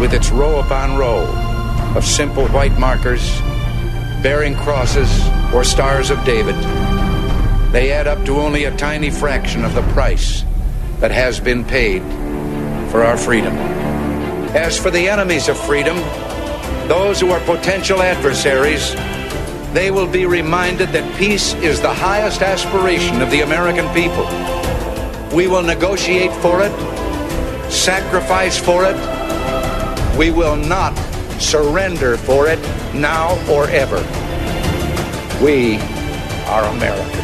with its row upon row of simple white markers bearing crosses or stars of David, they add up to only a tiny fraction of the price that has been paid for our freedom. As for the enemies of freedom, those who are potential adversaries, they will be reminded that peace is the highest aspiration of the American people. We will negotiate for it, sacrifice for it. We will not surrender for it now or ever. We are Americans.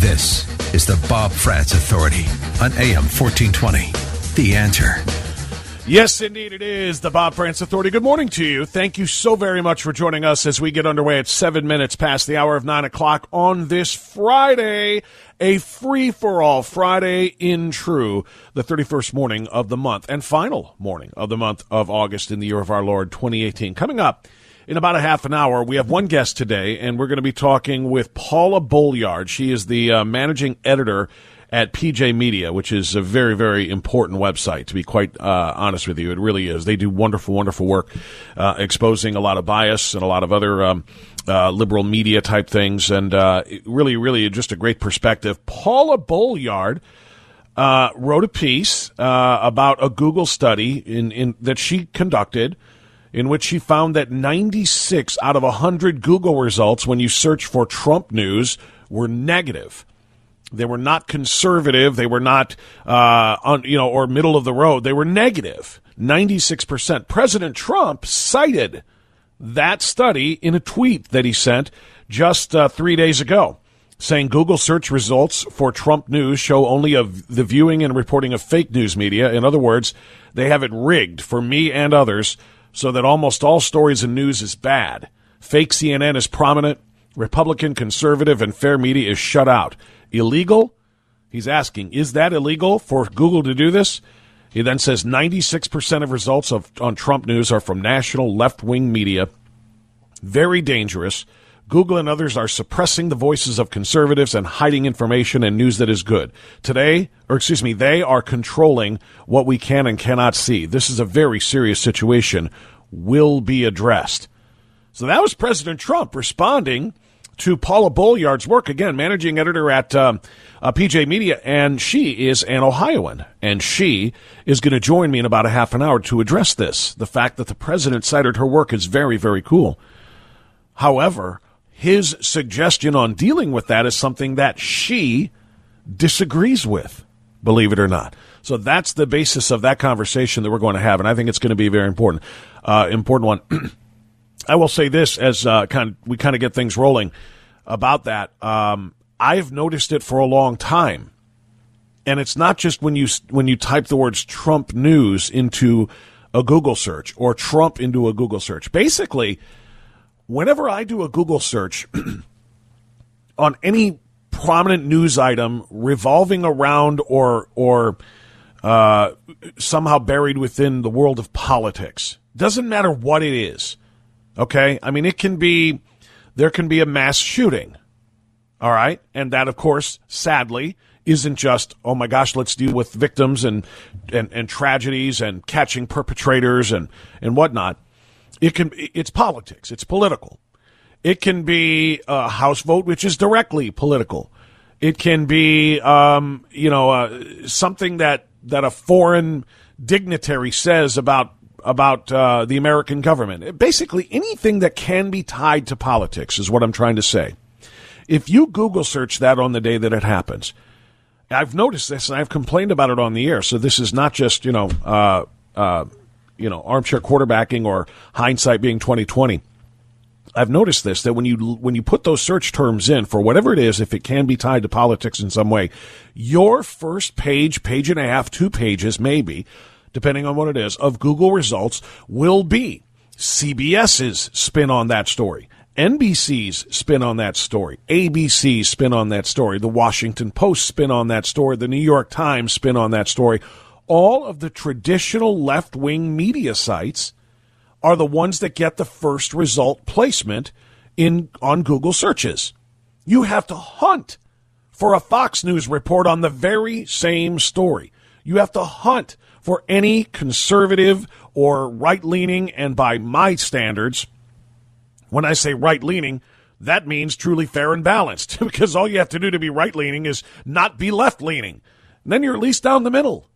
This is the Bob Frantz Authority on AM 1420. The answer. Yes, indeed, it is the Bob Frantz Authority. Good morning to you. Thank you so very much for joining us as we get underway at seven minutes past the hour of nine o'clock on this Friday, a free for all Friday in true, the 31st morning of the month and final morning of the month of August in the year of our Lord 2018. Coming up in about a half an hour, we have one guest today, and we're going to be talking with Paula Bolyard. She is the uh, managing editor at PJ Media, which is a very, very important website, to be quite uh, honest with you. It really is. They do wonderful, wonderful work uh, exposing a lot of bias and a lot of other um, uh, liberal media type things, and uh, really, really just a great perspective. Paula Bolyard. Uh, wrote a piece uh, about a Google study in, in that she conducted in which she found that 96 out of 100 Google results when you search for Trump news were negative. They were not conservative. They were not, uh, on, you know, or middle of the road. They were negative. 96%. President Trump cited that study in a tweet that he sent just uh, three days ago, saying Google search results for Trump news show only of the viewing and reporting of fake news media. In other words, they have it rigged for me and others so that almost all stories and news is bad. Fake CNN is prominent. Republican, conservative, and fair media is shut out. Illegal? He's asking, is that illegal for Google to do this? He then says 96% of results of, on Trump news are from national left wing media. Very dangerous. Google and others are suppressing the voices of conservatives and hiding information and news that is good. Today, or excuse me, they are controlling what we can and cannot see. This is a very serious situation, will be addressed. So that was President Trump responding to Paula Bolyard's work, again, managing editor at um, uh, PJ Media, and she is an Ohioan, and she is going to join me in about a half an hour to address this. The fact that the president cited her work is very, very cool. However, his suggestion on dealing with that is something that she disagrees with, believe it or not. So that's the basis of that conversation that we're going to have, and I think it's going to be very important, uh, important one. I will say this as uh, kind of, we kind of get things rolling about that. Um, I've noticed it for a long time, and it's not just when you when you type the words Trump news into a Google search or Trump into a Google search. Basically, whenever I do a Google search on any prominent news item revolving around or or uh, somehow buried within the world of politics, doesn't matter what it is. Okay, I mean it can be there can be a mass shooting. All right, and that of course, sadly, isn't just oh my gosh, let's deal with victims and and, and tragedies and catching perpetrators and and whatnot. It can it's politics, it's political. It can be a House vote, which is directly political. It can be, um, you know, uh, something that, that a foreign dignitary says about about uh, the American government. Basically, anything that can be tied to politics is what I'm trying to say. If you Google search that on the day that it happens, I've noticed this and I've complained about it on the air. So this is not just you know uh, uh, you know armchair quarterbacking or hindsight being 2020. I've noticed this that when you when you put those search terms in for whatever it is, if it can be tied to politics in some way, your first page, page and a half, two pages, maybe, depending on what it is, of Google results will be CBS's spin on that story. NBC's spin on that story, ABC's spin on that story, the Washington Post spin on that story, the New York Times spin on that story. All of the traditional left wing media sites are the ones that get the first result placement in on Google searches. You have to hunt for a Fox News report on the very same story. You have to hunt for any conservative or right leaning, and by my standards, when I say right leaning, that means truly fair and balanced because all you have to do to be right leaning is not be left leaning. Then you're at least down the middle.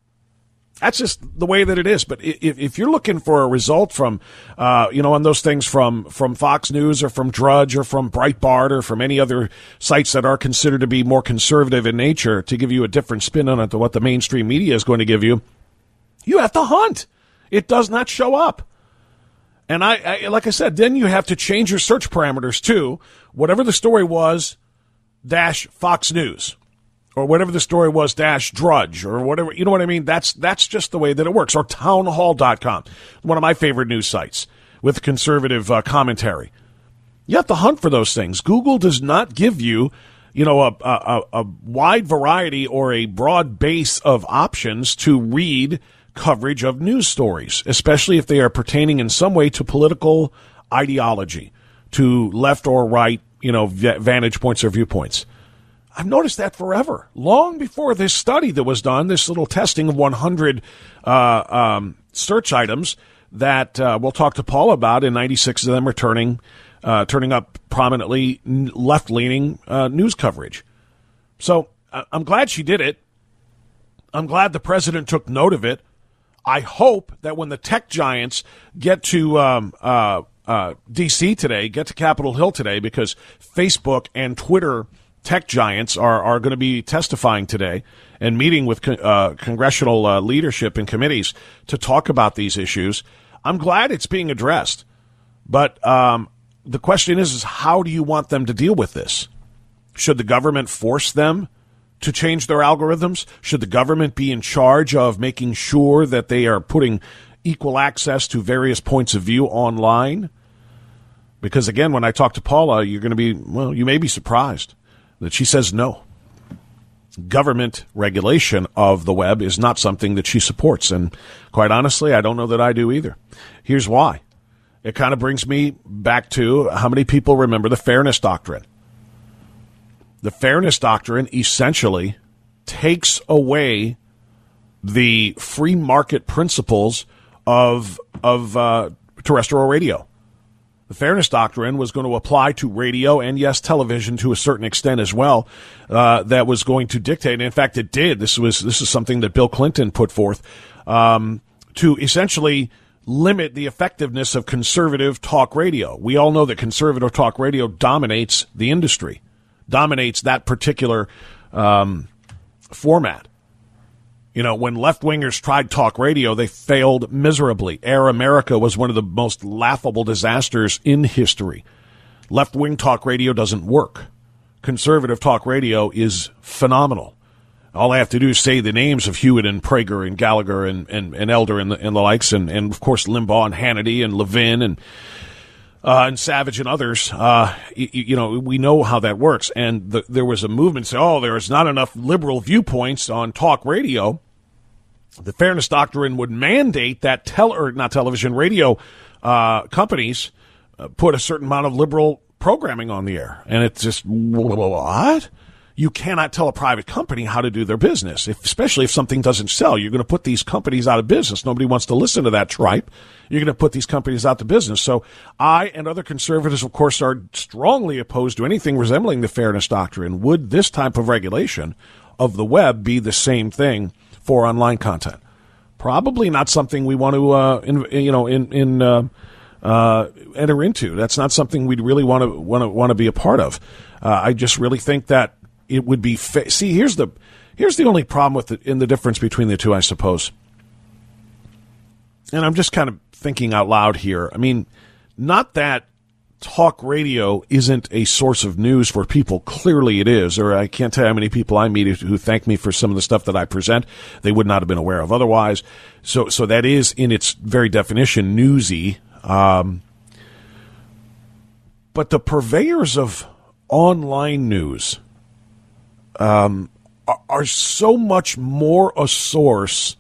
That's just the way that it is. But if, if you're looking for a result from, uh, you know, on those things from, from Fox News or from Drudge or from Breitbart or from any other sites that are considered to be more conservative in nature to give you a different spin on it to what the mainstream media is going to give you, you have to hunt. It does not show up. And I, I like I said, then you have to change your search parameters too. Whatever the story was, dash Fox News. Or whatever the story was dash drudge. Or whatever you know what i mean? That's that's just the way that it works. Or townhall.com one of my favorite news sites with conservative uh, commentary. You have to hunt for those things. Google does not give you you know a, a, a wide variety or a broad base of options to read coverage of news stories especially if they are pertaining in some way to political ideology to left or right you know vantage points or viewpoints I've noticed that forever. Long before this study that was done, this little testing of 100 uh, um, search items that uh, we'll talk to Paul about, and 96 of them are turning, uh, turning up prominently left leaning uh, news coverage. So I'm glad she did it. I'm glad the president took note of it. I hope that when the tech giants get to um, uh, uh, D.C. today, get to Capitol Hill today, because Facebook and Twitter tech giants are, are going to be testifying today and meeting with uh, congressional uh, leadership and committees to talk about these issues. I'm glad it's being addressed, but um, the question is, is how do you want them to deal with this? Should the government force them to change their algorithms? Should the government be in charge of making sure that they are putting equal access to various points of view online? Because again, when I talk to Paula, you're going to be, well, you may be surprised that she says no. Government regulation of the web is not something that she supports. And quite honestly, I don't know that I do either. Here's why. It kind of brings me back to how many people remember the Fairness Doctrine. The Fairness Doctrine essentially takes away the free market principles of of uh, terrestrial radio. The Fairness Doctrine was going to apply to radio and, yes, television to a certain extent as well. Uh, that was going to dictate, and in fact, it did. This was this is something that Bill Clinton put forth um, to essentially limit the effectiveness of conservative talk radio. We all know that conservative talk radio dominates the industry, dominates that particular um, format. You know, when left wingers tried talk radio, they failed miserably. Air America was one of the most laughable disasters in history. Left wing talk radio doesn't work. Conservative talk radio is phenomenal. All I have to do is say the names of Hewitt and Prager and Gallagher and, and, and Elder and the, and the likes, and, and of course Limbaugh and Hannity and Levin and uh, and Savage and others, uh, you, you, know, we know how that works. And the, there was a movement say, oh, there's not enough liberal viewpoints on talk radio. The fairness doctrine would mandate that tel or not television radio uh, companies uh, put a certain amount of liberal programming on the air, and it's just what you cannot tell a private company how to do their business, if, especially if something doesn't sell. You're going to put these companies out of business. Nobody wants to listen to that tripe. You're going to put these companies out of business. So I and other conservatives, of course, are strongly opposed to anything resembling the fairness doctrine. Would this type of regulation of the web be the same thing for online content? Probably not something we want to, uh, in, you know, in in uh, uh, enter into. That's not something we'd really want to want to want to be a part of. Uh, I just really think that it would be fa- see here's the here's the only problem with it in the difference between the two I suppose. And I'm just kind of thinking out loud here. I mean not that talk radio isn't a source of news for people. Clearly it is or I can't tell how many people I meet who thank me for some of the stuff that I present. They would not have been aware of otherwise. So so that is in its very definition newsy. Um, but the purveyors of online news um, are, are so much more a source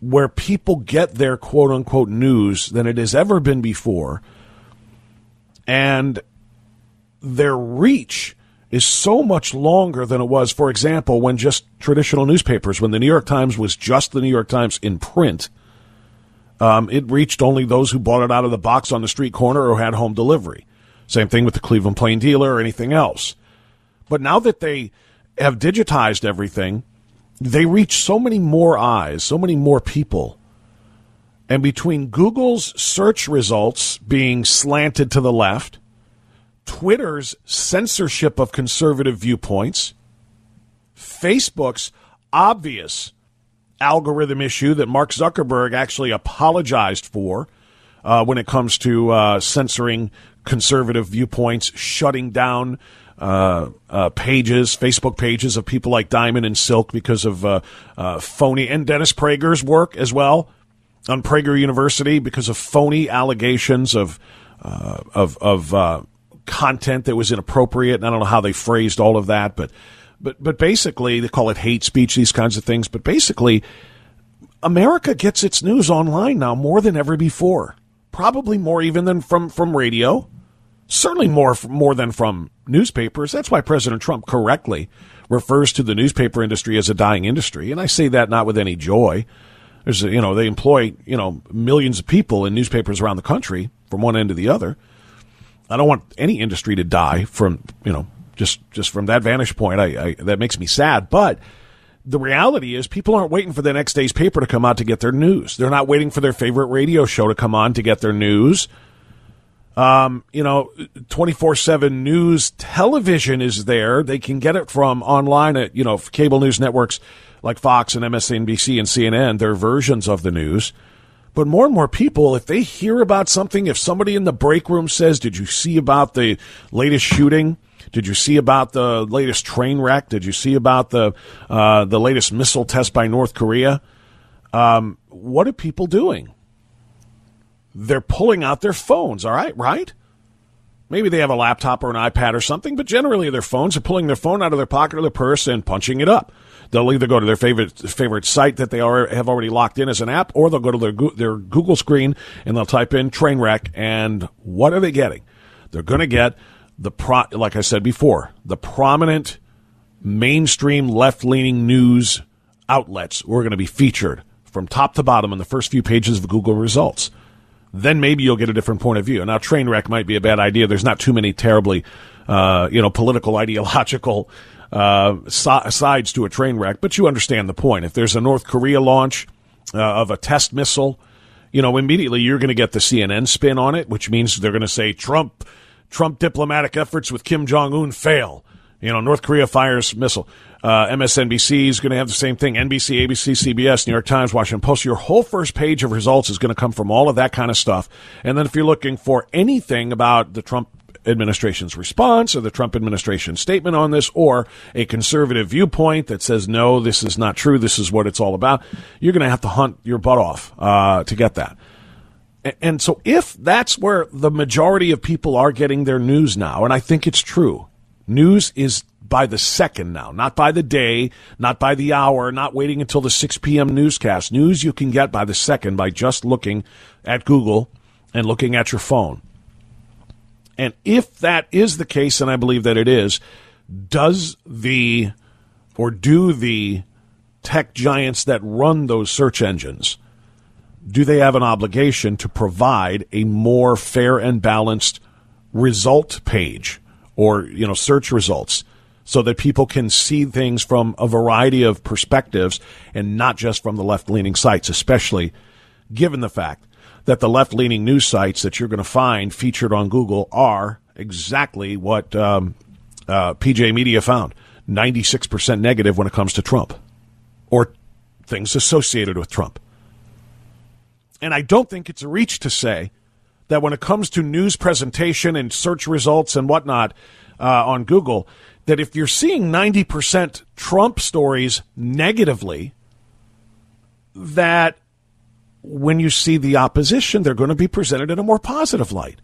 where people get their quote unquote news than it has ever been before. And their reach is so much longer than it was, for example, when just traditional newspapers, when the New York Times was just the New York Times in print, um, it reached only those who bought it out of the box on the street corner or had home delivery. Same thing with the Cleveland Plain Dealer or anything else. But now that they have digitized everything, they reach so many more eyes, so many more people. And between Google's search results being slanted to the left, Twitter's censorship of conservative viewpoints, Facebook's obvious algorithm issue that Mark Zuckerberg actually apologized for uh, when it comes to uh, censoring conservative viewpoints, shutting down uh, uh, pages, Facebook pages of people like Diamond and Silk because of uh, uh, phony, and Dennis Prager's work as well on Prager University because of phony allegations of uh, of of content that was inappropriate. And I don't know how they phrased all of that, but but but basically they call it hate speech, these kinds of things. But basically, America gets its news online now more than ever before. Probably more even than from from radio certainly more more than from newspapers. That's why President Trump correctly refers to the newspaper industry as a dying industry, and I say that not with any joy. There's you know they employ you know millions of people in newspapers around the country from one end to the other. I don't want any industry to die from you know just just from that vantage point. I, I that makes me sad, but the reality is people aren't waiting for the next day's paper to come out to get their news. They're not waiting for their favorite radio show to come on to get their news. Um, you know, 24 7 news television is there. They can get it from online at, you know, cable news networks like Fox and MSNBC and CNN, their versions of the news. But more and more people, if they hear about something, if somebody in the break room says, Did you see about the latest shooting? Did you see about the latest train wreck? Did you see about the uh, the latest missile test by North Korea? Um, what are people doing? They're pulling out their phones, all right, right? Maybe they have a laptop or an iPad or something, but generally their phones are pulling their phone out of their pocket or their purse and punching it up. They'll either go to their favorite favorite site that they are, have already locked in as an app, or they'll go to their their Google screen and they'll type in train wreck. And what are they getting? They're going to get the pro, like I said before, the prominent mainstream left leaning news outlets who are going to be featured from top to bottom in the first few pages of Google results then maybe you'll get a different point of view. Now, train wreck might be a bad idea. There's not too many terribly, uh, you know, political, ideological uh, so- sides to a train wreck, but you understand the point. If there's a North Korea launch uh, of a test missile, you know, immediately you're going to get the CNN spin on it, which means they're going to say Trump, Trump diplomatic efforts with Kim Jong Un fail. You know, North Korea fires missile. Uh, MSNBC is going to have the same thing. NBC, ABC, CBS, New York Times, Washington Post. Your whole first page of results is going to come from all of that kind of stuff. And then if you're looking for anything about the Trump administration's response or the Trump administration statement on this or a conservative viewpoint that says, no, this is not true. This is what it's all about. You're going to have to hunt your butt off uh, to get that. And so if that's where the majority of people are getting their news now, and I think it's true, news is by the second now, not by the day, not by the hour, not waiting until the 6 p.m. newscast. News you can get by the second by just looking at Google and looking at your phone. And if that is the case, and I believe that it is, does the or do the tech giants that run those search engines do they have an obligation to provide a more fair and balanced result page or you know search results so that people can see things from a variety of perspectives and not just from the left-leaning sites especially given the fact that the left-leaning news sites that you're going to find featured on Google are exactly what um, uh, PJ Media found 96% negative when it comes to Trump or things associated with Trump. And I don't think it's a reach to say that when it comes to news presentation and search results and whatnot uh, on Google, that if you're seeing 90% Trump stories negatively, that when you see the opposition, they're going to be presented in a more positive light.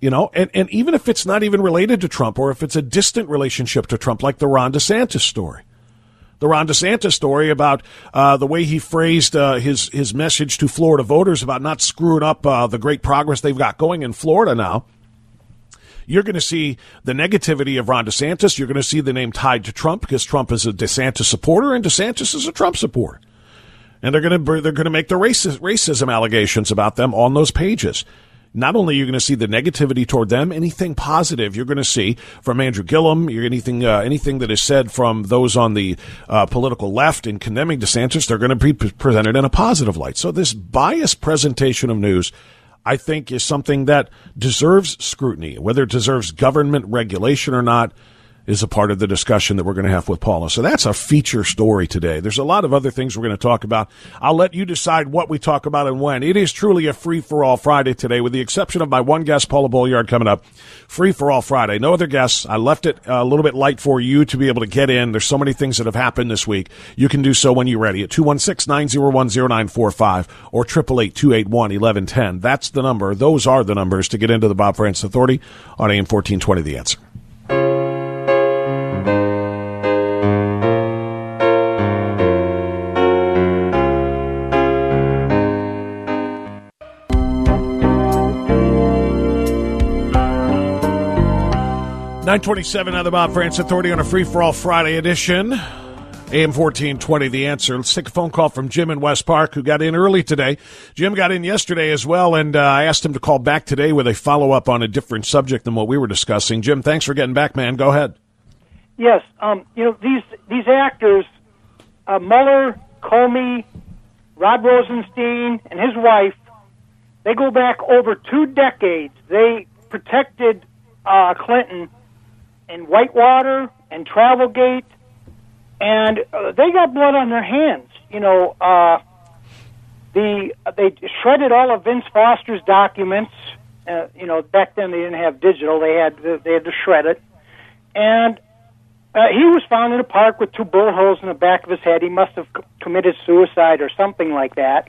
You know, and, and even if it's not even related to Trump or if it's a distant relationship to Trump, like the Ron DeSantis story. The Ron DeSantis story about uh, the way he phrased uh, his his message to Florida voters about not screwing up uh, the great progress they've got going in Florida now you're going to see the negativity of Ron DeSantis. You're going to see the name tied to Trump because Trump is a DeSantis supporter and DeSantis is a Trump supporter. And they're going to they're going to make the racist, racism allegations about them on those pages not only are you going to see the negativity toward them, anything positive you're going to see from Andrew Gillum, anything uh, anything that is said from those on the uh, political left in condemning DeSantis, they're going to be presented in a positive light. So this biased presentation of news. I think is something that deserves scrutiny, whether it deserves government regulation or not is a part of the discussion that we're going to have with Paula. So that's a feature story today. There's a lot of other things we're going to talk about. I'll let you decide what we talk about and when. It is truly a free for all Friday today, with the exception of my one guest, Paula Bolyard, coming up. Free for all Friday. No other guests. I left it uh, a little bit light for you to be able to get in. There's so many things that have happened this week. You can do so when you're ready at 216 901 0945 or 888 281 1110. That's the number. Those are the numbers to get into the Bob Frantz Authority on AM 1420 The Answer. 927 on Bob Frantz Authority on a free for all Friday edition. AM 1420, the answer. Let's take a phone call from Jim in West Park, who got in early today. Jim got in yesterday as well, and uh, I asked him to call back today with a follow up on a different subject than what we were discussing. Jim, thanks for getting back, man. Go ahead. Yes, um, you know these these actors, uh, Mueller, Comey, Rod Rosenstein, and his wife. They go back over two decades. They protected uh, Clinton and Whitewater and Travelgate, and uh, they got blood on their hands. You know, uh, the they shredded all of Vince Foster's documents. Uh, you know, back then they didn't have digital; they had they had to shred it, and uh, he was found in a park with two bullet holes in the back of his head. He must have c- committed suicide or something like that.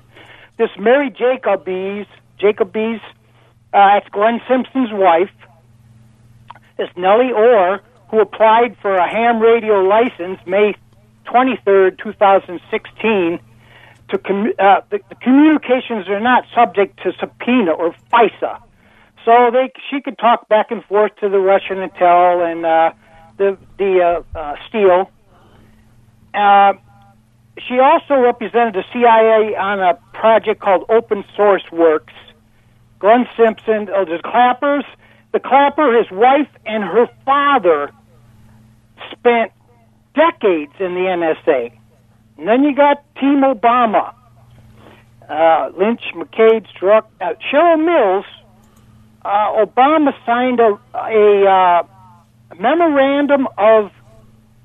This Mary Jacobes, Jacobes, uh, it's Glenn Simpson's wife is Nellie Ohr, who applied for a ham radio license May 23rd, 2016. To com- uh, the, the communications are not subject to subpoena or FISA, so they she could talk back and forth to the Russian intel and uh, the the uh, uh, Steele. Uh, she also represented the CIA on a project called Open Source Works. Glenn Simpson, oh, there's Clappers, the Clapper, his wife, and her father spent decades in the NSA. And then you got Team Obama, uh, Lynch, McCabe, Strzok, uh, Cheryl Mills. Uh, Obama signed a, a uh, memorandum of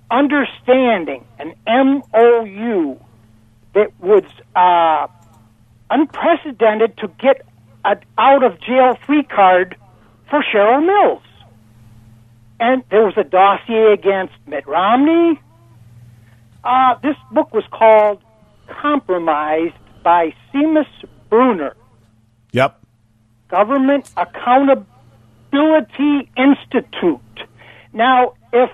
understanding, an MOU, that was uh, unprecedented to get an out of jail free card for Cheryl Mills. And there was a dossier against Mitt Romney. Uh, this book was called Compromised by Seamus Bruner. Yep. Government Accountability Institute. Now, if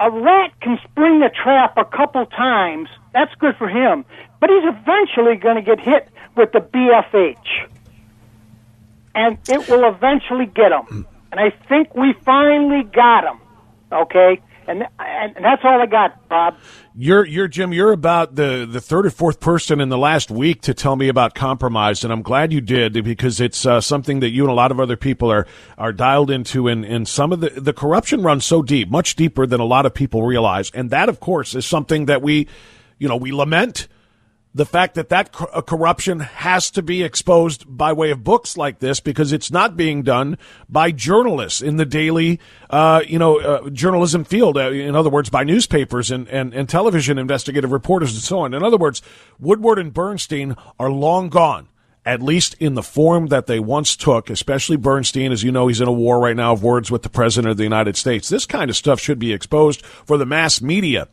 a rat can spring a trap a couple times, that's good for him. But he's eventually going to get hit with the BFH and it will eventually get them. And I think we finally got them. Okay, and and, and that's all I got, Bob. You're, you're Jim. You're about the, the third or fourth person in the last week to tell me about compromise, and I'm glad you did because it's uh, something that you and a lot of other people are are dialed into. And, and some of the the corruption runs so deep, much deeper than a lot of people realize, and that, of course, is something that we, you know, we lament the fact that that uh, corruption has to be exposed by way of books like this because it's not being done by journalists in the daily, uh, you know, uh, journalism field. Uh, in other words, by newspapers and, and, and television investigative reporters and so on. In other words, Woodward and Bernstein are long gone at least in the form that they once took, especially Bernstein, as you know, he's in a war right now of words with the President of the United States. This kind of stuff should be exposed for the mass media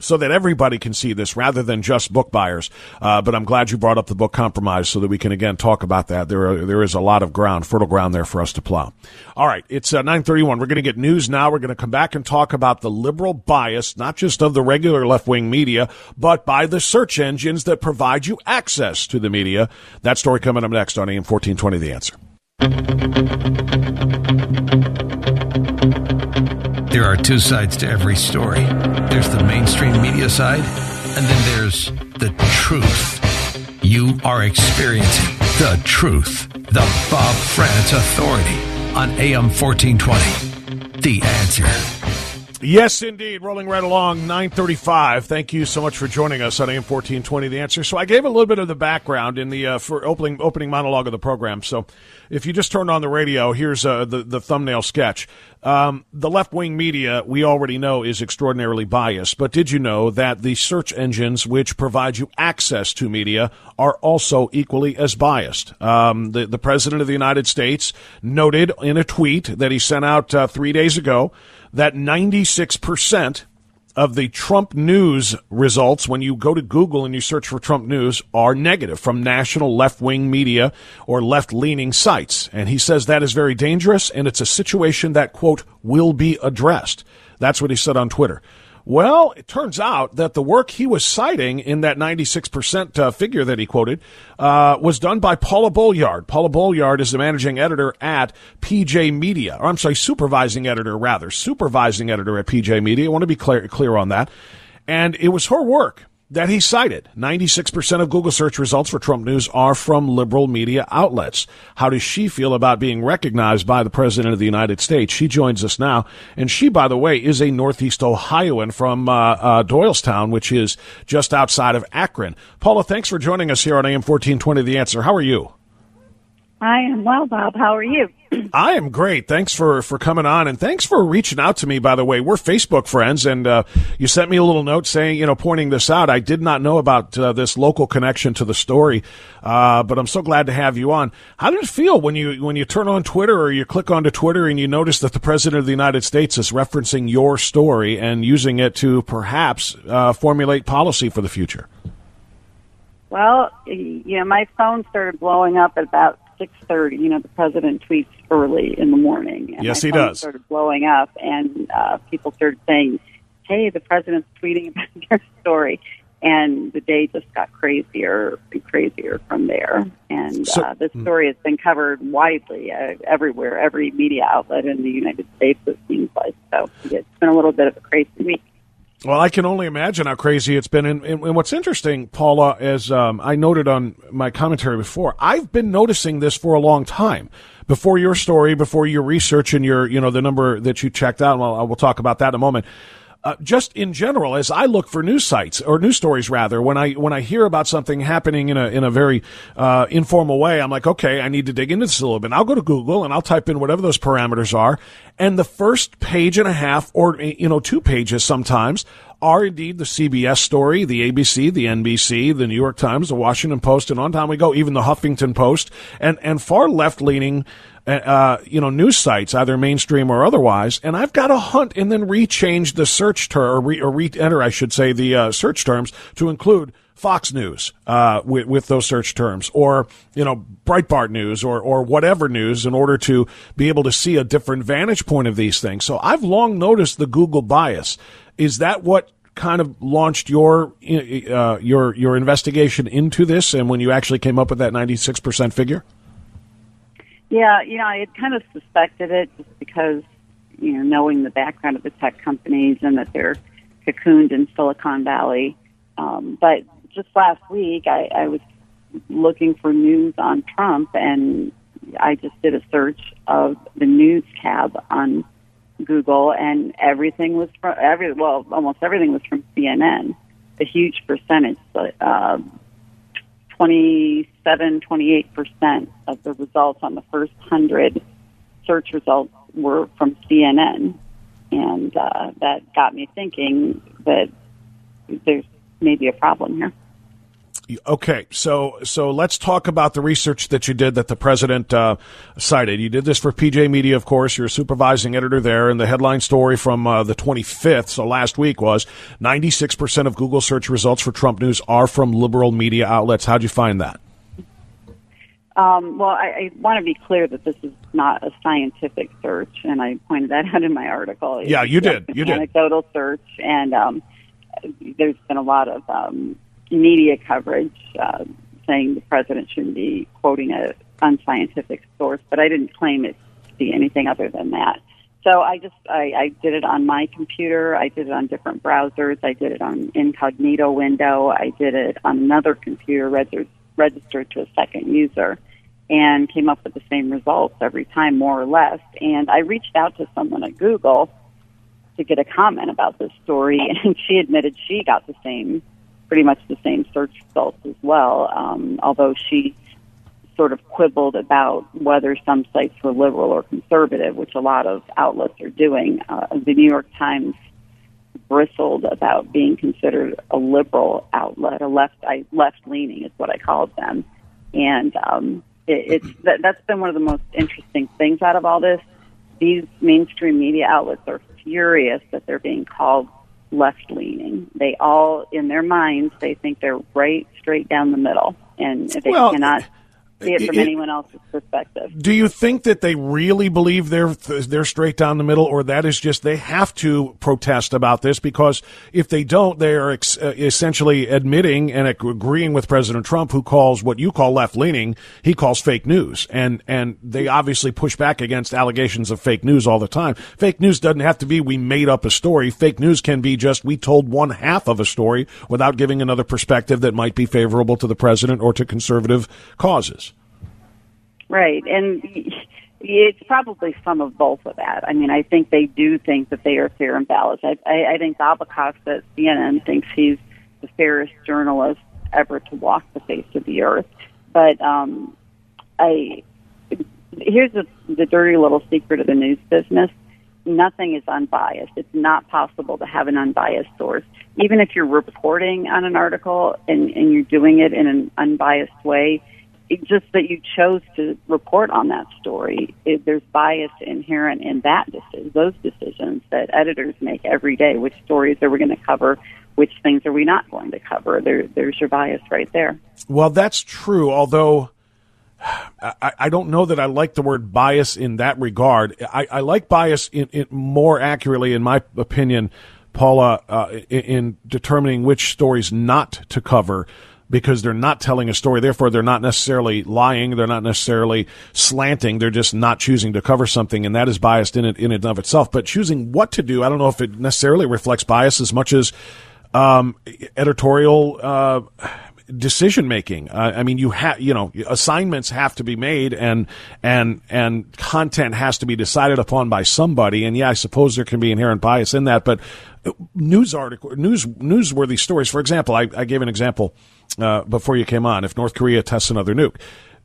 so that everybody can see this rather than just book buyers. Uh, but I'm glad you brought up the book Compromise so that we can again talk about that. There, are, there is a lot of ground, fertile ground there for us to plow. All right, it's uh, 9:31. We're going to get news now. We're going to come back and talk about the liberal bias, not just of the regular left wing media, but by the search engines that provide you access to the media. That story coming up next on AM 1420. The answer. There are two sides to every story there's the mainstream media side, and then there's the truth. You are experiencing the truth. The Bob Frantz Authority on AM 1420. The answer. Yes, indeed. Rolling right along, 935. Thank you so much for joining us on AM 1420, The Answer. So I gave a little bit of the background in the uh, for opening opening monologue of the program. So if you just turned on the radio, here's uh, the, the thumbnail sketch. Um, the left wing media, we already know, is extraordinarily biased. But did you know that the search engines which provide you access to media are also equally as biased? Um, the, the President of the United States noted in a tweet that he sent out uh, three days ago that 96% of the Trump news results when you go to Google and you search for Trump news are negative from national left wing media or left leaning sites. And he says that is very dangerous and it's a situation that, quote, will be addressed. That's what he said on Twitter. Well, it turns out that the work he was citing in that 96% uh, figure that he quoted uh, was done by Paula Bolyard. Paula Bolyard is the managing editor at PJ Media, or I'm sorry, supervising editor rather, supervising editor at PJ Media. I want to be clear, clear on that. And it was her work that he cited. 96% of Google search results for Trump news are from liberal media outlets. How does she feel about being recognized by the President of the United States? She joins us now. And she, by the way, is a Northeast Ohioan from uh, uh, Doylestown, which is just outside of Akron. Paula, thanks for joining us here on AM 1420 The Answer. How are you? I am well, Bob. How are you? I am great. Thanks for, for coming on, and thanks for reaching out to me. By the way, we're Facebook friends, and uh, you sent me a little note saying, you know, pointing this out. I did not know about uh, this local connection to the story, uh, but I'm so glad to have you on. How did it feel when you when you turn on Twitter or you click onto Twitter and you notice that the president of the United States is referencing your story and using it to perhaps uh, formulate policy for the future? Well, you know, my phone started blowing up at about six thirty. You know, the president tweets early in the morning. And yes, he does. Started blowing up, and uh, people started saying, "Hey, the president's tweeting about your story." And the day just got crazier and crazier from there. And so, uh, this hmm. story has been covered widely uh, everywhere, every media outlet in the United States, it seems like. So it's been a little bit of a crazy week. Well, I can only imagine how crazy it's been. And, and, what's interesting, Paula, as um, I noted on my commentary before, I've been noticing this for a long time. Before your story, before your research and your, you know, the number that you checked out, well, we'll talk about that in a moment. Uh, just in general, as I look for news sites or news stories, rather, when I when I hear about something happening in a in a very uh, informal way, I'm like, okay, I need to dig into this a little bit. And I'll go to Google and I'll type in whatever those parameters are, and the first page and a half, or you know, two pages sometimes, are indeed the CBS story, the ABC, the NBC, the New York Times, the Washington Post, and on time we go, even the Huffington Post, and and far left leaning uh, you know, news sites, either mainstream or otherwise, and I've got to hunt and then rechange the search term, or re-enter, I should say, the uh, search terms to include Fox News uh, with, with those search terms, or you know, Breitbart News, or or whatever news, in order to be able to see a different vantage point of these things. So I've long noticed the Google bias. Is that what kind of launched your uh, your your investigation into this, and when you actually came up with that ninety six percent figure? Yeah, you know, I had kind of suspected it just because, you know, knowing the background of the tech companies and that they're cocooned in Silicon Valley. Um, but just last week, I, I was looking for news on Trump, and I just did a search of the news tab on Google, and everything was from every well, almost everything was from CNN. A huge percentage, but, uh, 27, 28 percent of the results on the first hundred search results were from CNN, and uh, that got me thinking that there's maybe a problem here. Okay, so so let's talk about the research that you did that the president uh, cited. You did this for PJ Media, of course. You're a supervising editor there, and the headline story from uh, the 25th, so last week, was 96% of Google search results for Trump news are from liberal media outlets. How'd you find that? Um, well, I, I want to be clear that this is not a scientific search, and I pointed that out in my article. Yeah, you did. You did. Anecdotal search, and um, there's been a lot of um, media coverage uh, saying the president shouldn't be quoting a unscientific source, but I didn't claim it to be anything other than that. So I just I, I did it on my computer. I did it on different browsers. I did it on incognito window. I did it on another computer registered registered to a second user, and came up with the same results every time, more or less. And I reached out to someone at Google to get a comment about this story, and she admitted she got the same pretty much the same search results as well, um, although she sort of quibbled about whether some sites were liberal or conservative, which a lot of outlets are doing. Uh, the New York Times bristled about being considered a liberal outlet, a left left leaning is what I called them, and um, it, it's that, that's been one of the most interesting things out of all this. These mainstream media outlets are furious that they're being called left leaning. They all, in their minds, they think they're right straight down the middle, and they well, cannot see it from it, anyone else's perspective. Do you think that they really believe they're they're straight down the middle, or that is just they have to protest about this because if they don't, they are ex- uh, essentially admitting and agreeing with President Trump, who calls what you call left leaning, he calls fake news, and and they obviously push back against allegations of fake news all the time. Fake news doesn't have to be we made up a story. Fake news can be just we told one half of a story without giving another perspective that might be favorable to the president or to conservative causes. Right, and it's probably some of both of that. I mean, I think they do think that they are fair and balanced. I, I, I think Bob Acosta at CNN thinks he's the fairest journalist ever to walk the face of the earth. But um, I here's the, the dirty little secret of the news business. Nothing is unbiased. It's not possible to have an unbiased source. Even if you're reporting on an article and, and you're doing it in an unbiased way, just that you chose to report on that story, it, there's bias inherent in that decision, those decisions that editors make every day. Which stories are we going to cover? Which things are we not going to cover? There, there's your bias right there. Well, that's true. Although I, I don't know that I like the word bias in that regard. I, I like bias in, in more accurately, in my opinion, Paula, uh, in, in determining which stories not to cover because they're not telling a story. Therefore, they're not necessarily lying. They're not necessarily slanting. They're just not choosing to cover something, and that is biased in it in and of itself. But choosing what to do, I don't know if it necessarily reflects bias as much as um, editorial. Uh, decision making. Uh, I mean, you have, you know, assignments have to be made and, and, and content has to be decided upon by somebody. And yeah, I suppose there can be inherent bias in that, but news article, news, newsworthy stories. For example, I, I gave an example uh, before you came on. If North Korea tests another nuke,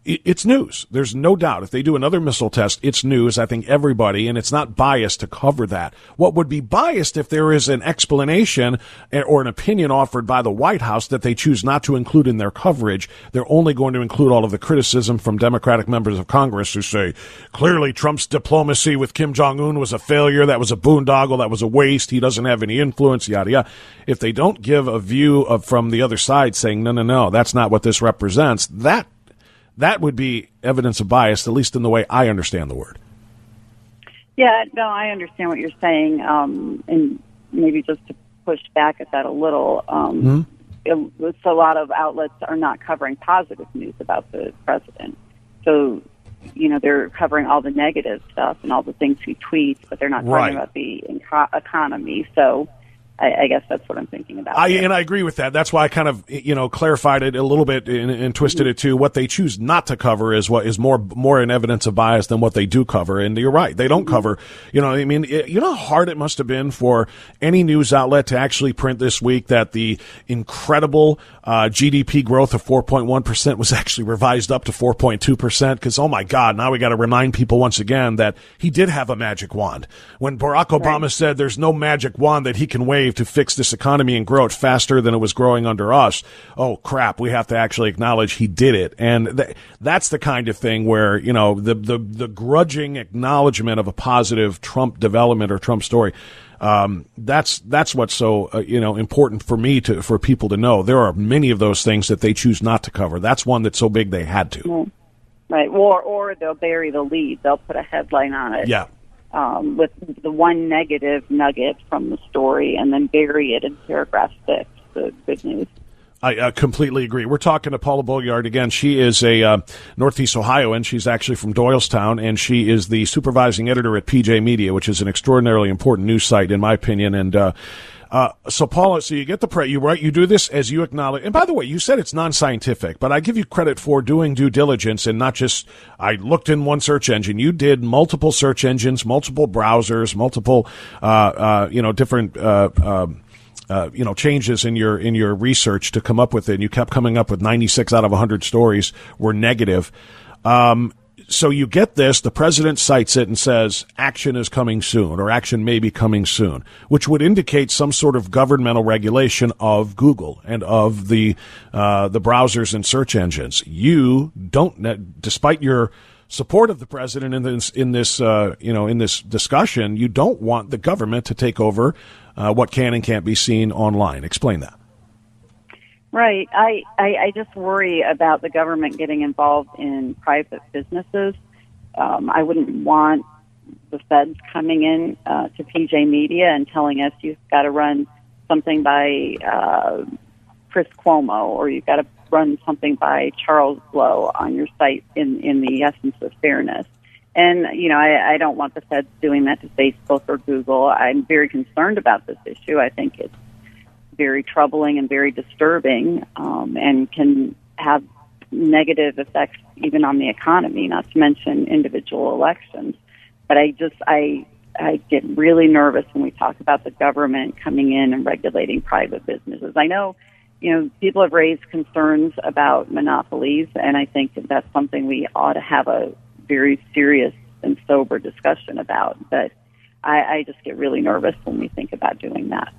it's news. There's no doubt. If they do another missile test, it's news. I think everybody, and it's not biased to cover that. What would be biased if there is an explanation eh, or an opinion offered by the White House that they choose not to include in their coverage? They're only going to include all of the criticism from Democratic members of Congress who say, clearly Trump's diplomacy with Kim Jong Un was a failure. That was a boondoggle. That was a waste. He doesn't have any influence, yada, yada. If they don't give a view of, from the other side saying, no, no, no, that's not what this represents, that that would be evidence of bias, at least in the way I understand the word. Yeah, no, I understand what you're saying, um, and maybe just to push back at that a little. Um, mm-hmm. it, it's a lot of outlets are not covering positive news about the president. So you know they're covering all the negative stuff and all the things he tweets, but they're not talking about the inco- economy. So I, I guess that's what I'm thinking about. I, and I agree with that. That's why I kind of you know clarified it a little bit and, and twisted it to what they choose not to cover is what is more more an evidence of bias than what they do cover. And you're right, they don't cover. You know, I mean, it, you know how hard it must have been for any news outlet to actually print this week that the incredible uh, GDP growth of 4.1 percent was actually revised up to 4.2 percent. Because oh my God, now we got to remind people once again that he did have a magic wand. When Barack Obama said there's no magic wand that he can wave to fix this economy and grow it faster than it was growing under us. Oh crap, we have to actually acknowledge he did it. And th- that's the kind of thing where, you know, the, the, the grudging acknowledgement of a positive Trump development or Trump story. Um, that's, that's what's so, uh, you know, important for me to, for people to know. There are many of those things that they choose not to cover. That's one that's so big they had to. right, or or they'll bury the lead. They'll put a headline on it. Yeah. Um, with the one negative nugget from the story and then bury it in paragraph six, the good news. I uh, completely agree. We're talking to Paula Bolyard again. She is a uh, Northeast Ohioan. She's actually from Doylestown, and she is the supervising editor at PJ Media, which is an extraordinarily important news site, in my opinion. And uh, uh, so, Paula, so you get the pre, you write, you do this as you acknowledge. And by the way, you said it's non-scientific, but I give you credit for doing due diligence and not just I looked in one search engine. You did multiple search engines, multiple browsers, multiple, uh, uh, you know, different. Uh, um, uh, you know changes in your in your research to come up with it. And you kept coming up with 96 out of 100 stories were negative. Um, so you get this. The president cites it and says action is coming soon, or action may be coming soon, which would indicate some sort of governmental regulation of Google and of the uh, the browsers and search engines. You don't, despite your support of the president in this in this uh, you know in this discussion, you don't want the government to take over uh, what can and can't be seen online. Explain that. Right. I, I, I just worry about the government getting involved in private businesses. Um, I wouldn't want the feds coming in uh, to PJ Media and telling us you've got to run something by uh, Chris Cuomo or you've got to run something by Charles Blow on your site in, in the essence of fairness. And, you know, I, I don't want the feds doing that to Facebook or Google. I'm very concerned about this issue. I think it's very troubling and very disturbing um, and can have negative effects even on the economy, not to mention individual elections. But I just, I, I get really nervous when we talk about the government coming in and regulating private businesses. I know, you know, people have raised concerns about monopolies, and I think that that's something we ought to have a very serious and sober discussion about. But I, I just get really nervous when we think about doing that.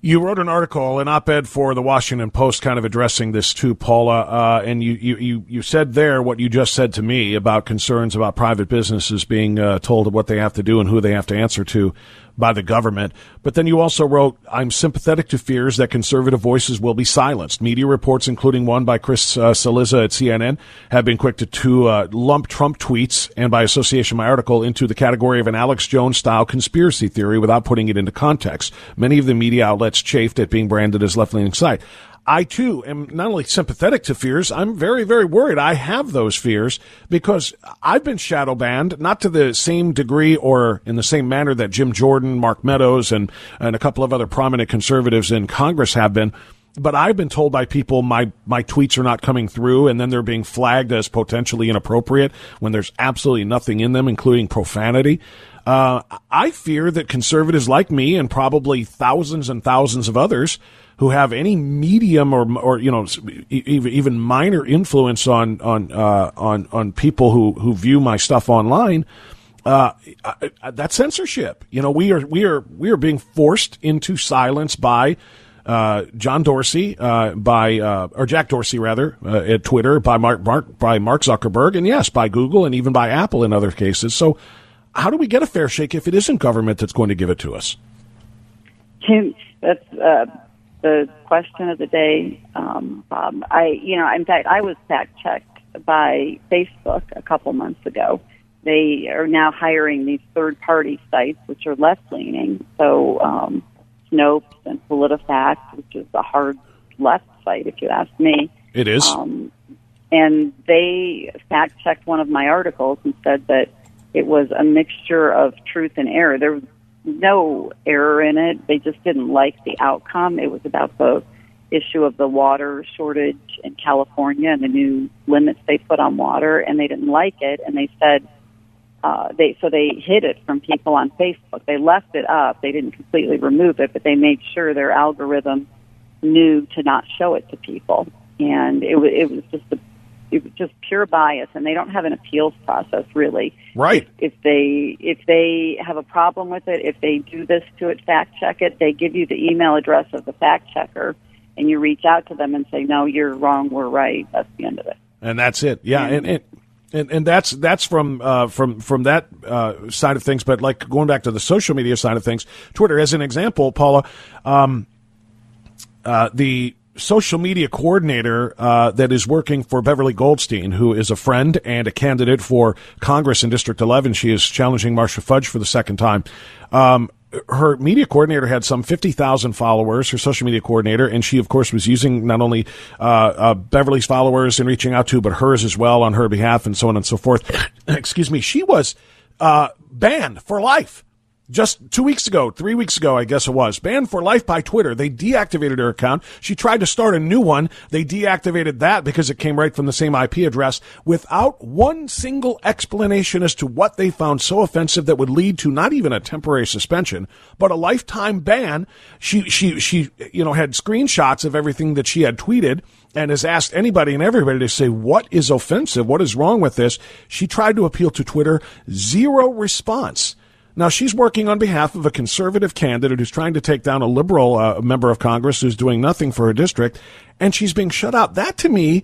You wrote an article, an op-ed for the Washington Post, kind of addressing this too, Paula. Uh, and you, you, you, you said there what you just said to me about concerns about private businesses being uh, told what they have to do and who they have to answer to by the government. But then you also wrote, I'm sympathetic to fears that conservative voices will be silenced. Media reports, including one by Chris uh, Cillizza at CNN, have been quick to, to uh, lump Trump tweets and by association my article into the category of an Alex Jones style conspiracy theory without putting it into context. Many of the media outlets chafed at being branded as left leaning site. I too am not only sympathetic to fears, I'm very, very worried. I have those fears because I've been shadow banned, not to the same degree or in the same manner that Jim Jordan, Mark Meadows, and, and a couple of other prominent conservatives in Congress have been. But I've been told by people my, my tweets are not coming through and then they're being flagged as potentially inappropriate when there's absolutely nothing in them, including profanity. Uh, I fear that conservatives like me and probably thousands and thousands of others who have any medium or or you know even minor influence on on uh, on on people who who view my stuff online. Uh, that censorship, you know, we are we are we are being forced into silence by uh, John Dorsey, uh, by uh, or Jack Dorsey rather, uh, at Twitter, by Mark, Mark by Mark Zuckerberg, and yes, by Google, and even by Apple in other cases. So, how do we get a fair shake if it isn't government that's going to give it to us? That's uh, the question of the day, um, Bob. I, you know, in fact, I was fact checked by Facebook a couple months ago. They are now hiring these third party sites, which are left leaning. So, um, Snopes and PolitiFact, which is a hard left site, if you ask me. It is. Um, and they fact checked one of my articles and said that it was a mixture of truth and error. There was no error in it. They just didn't like the outcome. It was about the issue of the water shortage in California and the new limits they put on water, and they didn't like it. And they said uh, they so they hid it from people on Facebook. They left it up. They didn't completely remove it, but they made sure their algorithm knew to not show it to people. And it was it was just a just pure bias, and they don't have an appeals process really. Right. If, if they if they have a problem with it, if they do this to it, fact check it. They give you the email address of the fact checker, and you reach out to them and say, "No, you're wrong. We're right." That's the end of it. And that's it. Yeah, and, and and, and that's that's from uh, from from that uh, side of things. But like going back to the social media side of things, Twitter as an example, Paula, um, uh, the social media coordinator uh, that is working for Beverly Goldstein, who is a friend and a candidate for Congress in District 11. She is challenging Marcia Fudge for the second time. Um, her media coordinator had some 50,000 followers, her social media coordinator, and she, of course, was using not only uh, uh, Beverly's followers and reaching out to, but hers as well on her behalf and so on and so forth. Excuse me. She was uh, banned for life just two weeks ago, three weeks ago, I guess it was, banned for life by Twitter. They deactivated her account. She tried to start a new one. They deactivated that because it came right from the same IP address without one single explanation as to what they found so offensive that would lead to not even a temporary suspension, but a lifetime ban. She, she, she, you know, had screenshots of everything that she had tweeted and has asked anybody and everybody to say, what is offensive? What is wrong with this? She tried to appeal to Twitter. Zero response. Now, she's working on behalf of a conservative candidate who's trying to take down a liberal uh, member of Congress who's doing nothing for her district, and she's being shut out. That to me,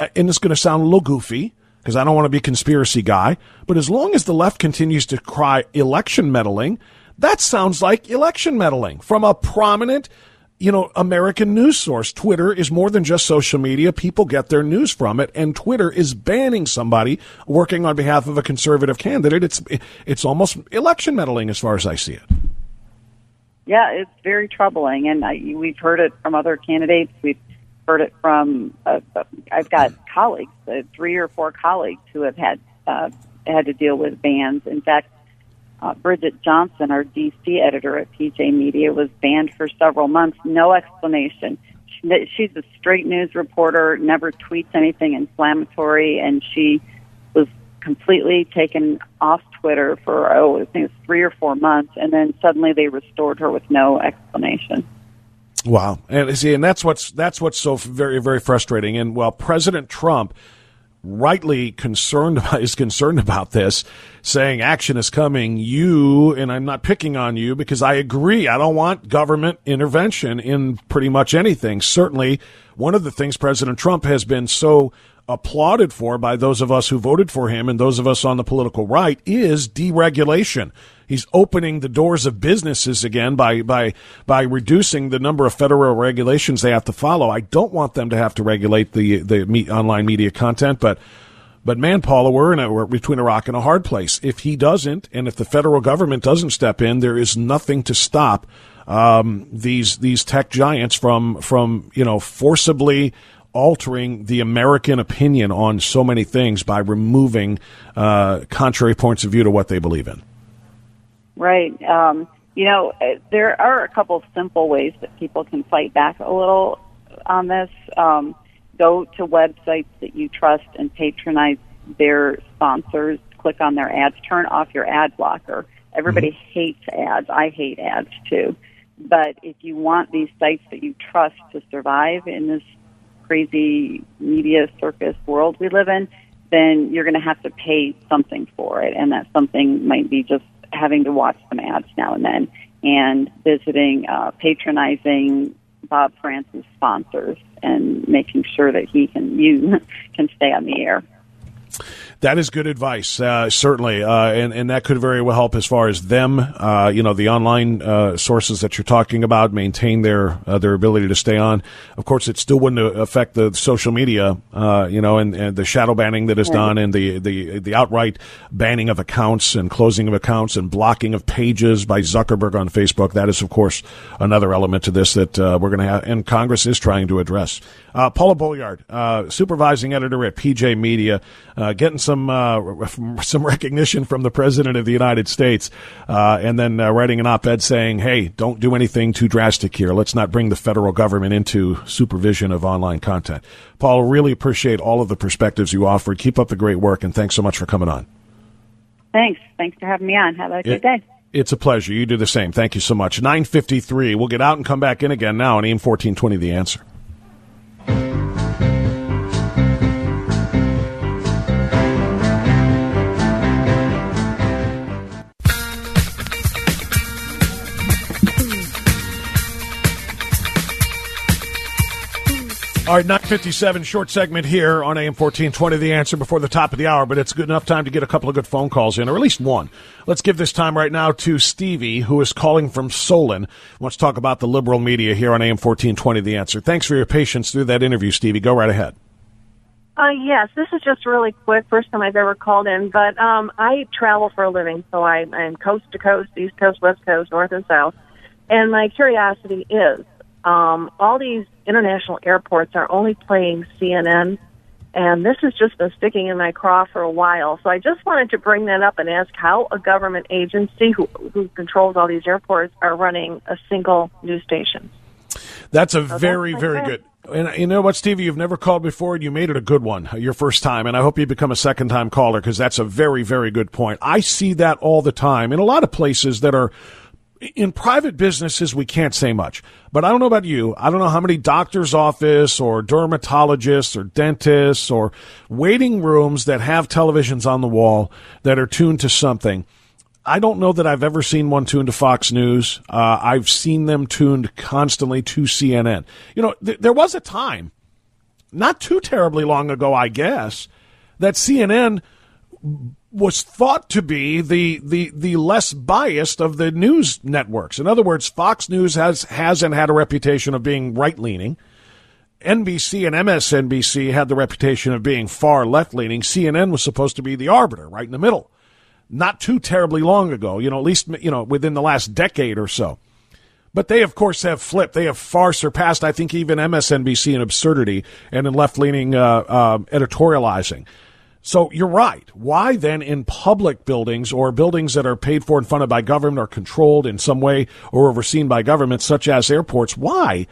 uh, and it's going to sound a little goofy because I don't want to be a conspiracy guy, but as long as the left continues to cry election meddling, that sounds like election meddling from a prominent you know, American news source. Twitter is more than just social media. People get their news from it, and Twitter is banning somebody working on behalf of a conservative candidate. It's it's almost election meddling, as far as I see it. Yeah, it's very troubling, and I, we've heard it from other candidates. We've heard it from. Uh, I've got colleagues, uh, three or four colleagues, who have had uh, had to deal with bans. In fact, uh, Bridget Johnson, our DC editor at PJ Media, was banned for several months. No explanation. She, she's a straight news reporter, never tweets anything inflammatory, and she was completely taken off Twitter for oh, I think it's three or four months, and then suddenly they restored her with no explanation. Wow, and see, and that's what's that's what's so very very frustrating. And while President Trump rightly concerned about, is concerned about this, saying action is coming. You and I'm not picking on you because I agree. I don't want government intervention in pretty much anything. Certainly, one of the things President Trump has been so applauded for by those of us who voted for him and those of us on the political right is deregulation. He's opening the doors of businesses again by by by reducing the number of federal regulations they have to follow. I don't want them to have to regulate the the me, online media content, but but man, Paula, we're in a, we're between a rock and a hard place. If he doesn't, and if the federal government doesn't step in, there is nothing to stop um, these these tech giants from from you know forcibly altering the American opinion on so many things by removing uh, contrary points of view to what they believe in. Right. Um, you know, uh, there are a couple of simple ways that people can fight back a little on this. Um, go to websites that you trust and patronize their sponsors. Click on their ads. Turn off your ad blocker. Everybody mm-hmm. hates ads. I hate ads too. But if you want these sites that you trust to survive in this crazy media circus world we live in, then you're going to have to pay something for it. And that something might be just having to watch some ads now and then and visiting, uh, patronizing Bob Frantz's sponsors and making sure that he can you can stay on the air. That is good advice, uh, certainly, uh, and and that could very well help as far as them, uh, you know, the online uh, sources that you're talking about maintain their uh, their ability to stay on. Of course, it still wouldn't affect the social media, uh, you know, and, and the shadow banning that is done, and the the the outright banning of accounts and closing of accounts and blocking of pages by Zuckerberg on Facebook. That is, of course, another element to this that we're going to have, and Congress is trying to address. Paula Bolyard, supervising editor at PJ Media, getting some uh, some recognition from the president of the United States, uh, and then uh, writing an op-ed saying, "Hey, don't do anything too drastic here. Let's not bring the federal government into supervision of online content." Paul, really appreciate all of the perspectives you offered. Keep up the great work, and thanks so much for coming on. Thanks. Thanks for having me on. Have a good it, day. It's a pleasure. You do the same. Thank you so much. 953. We'll get out and come back in again now on AM 1420 The Answer. All right, 957, short segment here on AM 1420, the answer before the top of the hour, but it's good enough time to get a couple of good phone calls in, or at least one. Let's give this time right now to Stevie, who is calling from Solon. Wants to talk about the liberal media here on AM 1420, the answer. Thanks for your patience through that interview, Stevie. Go right ahead. Uh, yes, this is just really quick. First time I've ever called in, but um, I travel for a living, so I, I'm coast to coast, east coast, west coast, north and south. And my curiosity is, um, all these international airports are only playing CNN, and this has just been sticking in my craw for a while. So I just wanted to bring that up and ask how a government agency who, who controls all these airports are running a single news station. That's a so very, that's very good. And you know what, Stevie, you've never called before, and you made it a good one, your first time. And I hope you become a second time caller because that's a very, very good point. I see that all the time in a lot of places that are in private businesses, we can't say much. But I don't know about you. I don't know how many doctor's office or dermatologists or dentists or waiting rooms that have televisions on the wall that are tuned to something. I don't know that I've ever seen one tuned to Fox News. Uh, I've seen them tuned constantly to CNN. You know, th- there was a time, not too terribly long ago, I guess, that CNN was thought to be the, the, the less biased of the news networks. In other words, Fox News has, has and had a reputation of being right leaning. NBC and MSNBC had the reputation of being far left leaning. CNN was supposed to be the arbiter, right in the middle. Not too terribly long ago, you know, at least, you know, within the last decade or so. But they, of course, have flipped. They have far surpassed, I think, even MSNBC in absurdity and in left leaning uh, uh, editorializing. So you're right. Why then in public buildings or buildings that are paid for and funded by government or controlled in some way or overseen by government, such as airports, why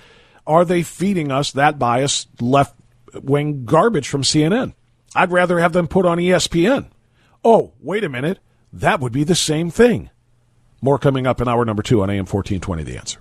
are they feeding us that biased left wing garbage from CNN? I'd rather have them put on ESPN. Oh, wait a minute. That would be the same thing. More coming up in hour number two on AM 1420 The Answer.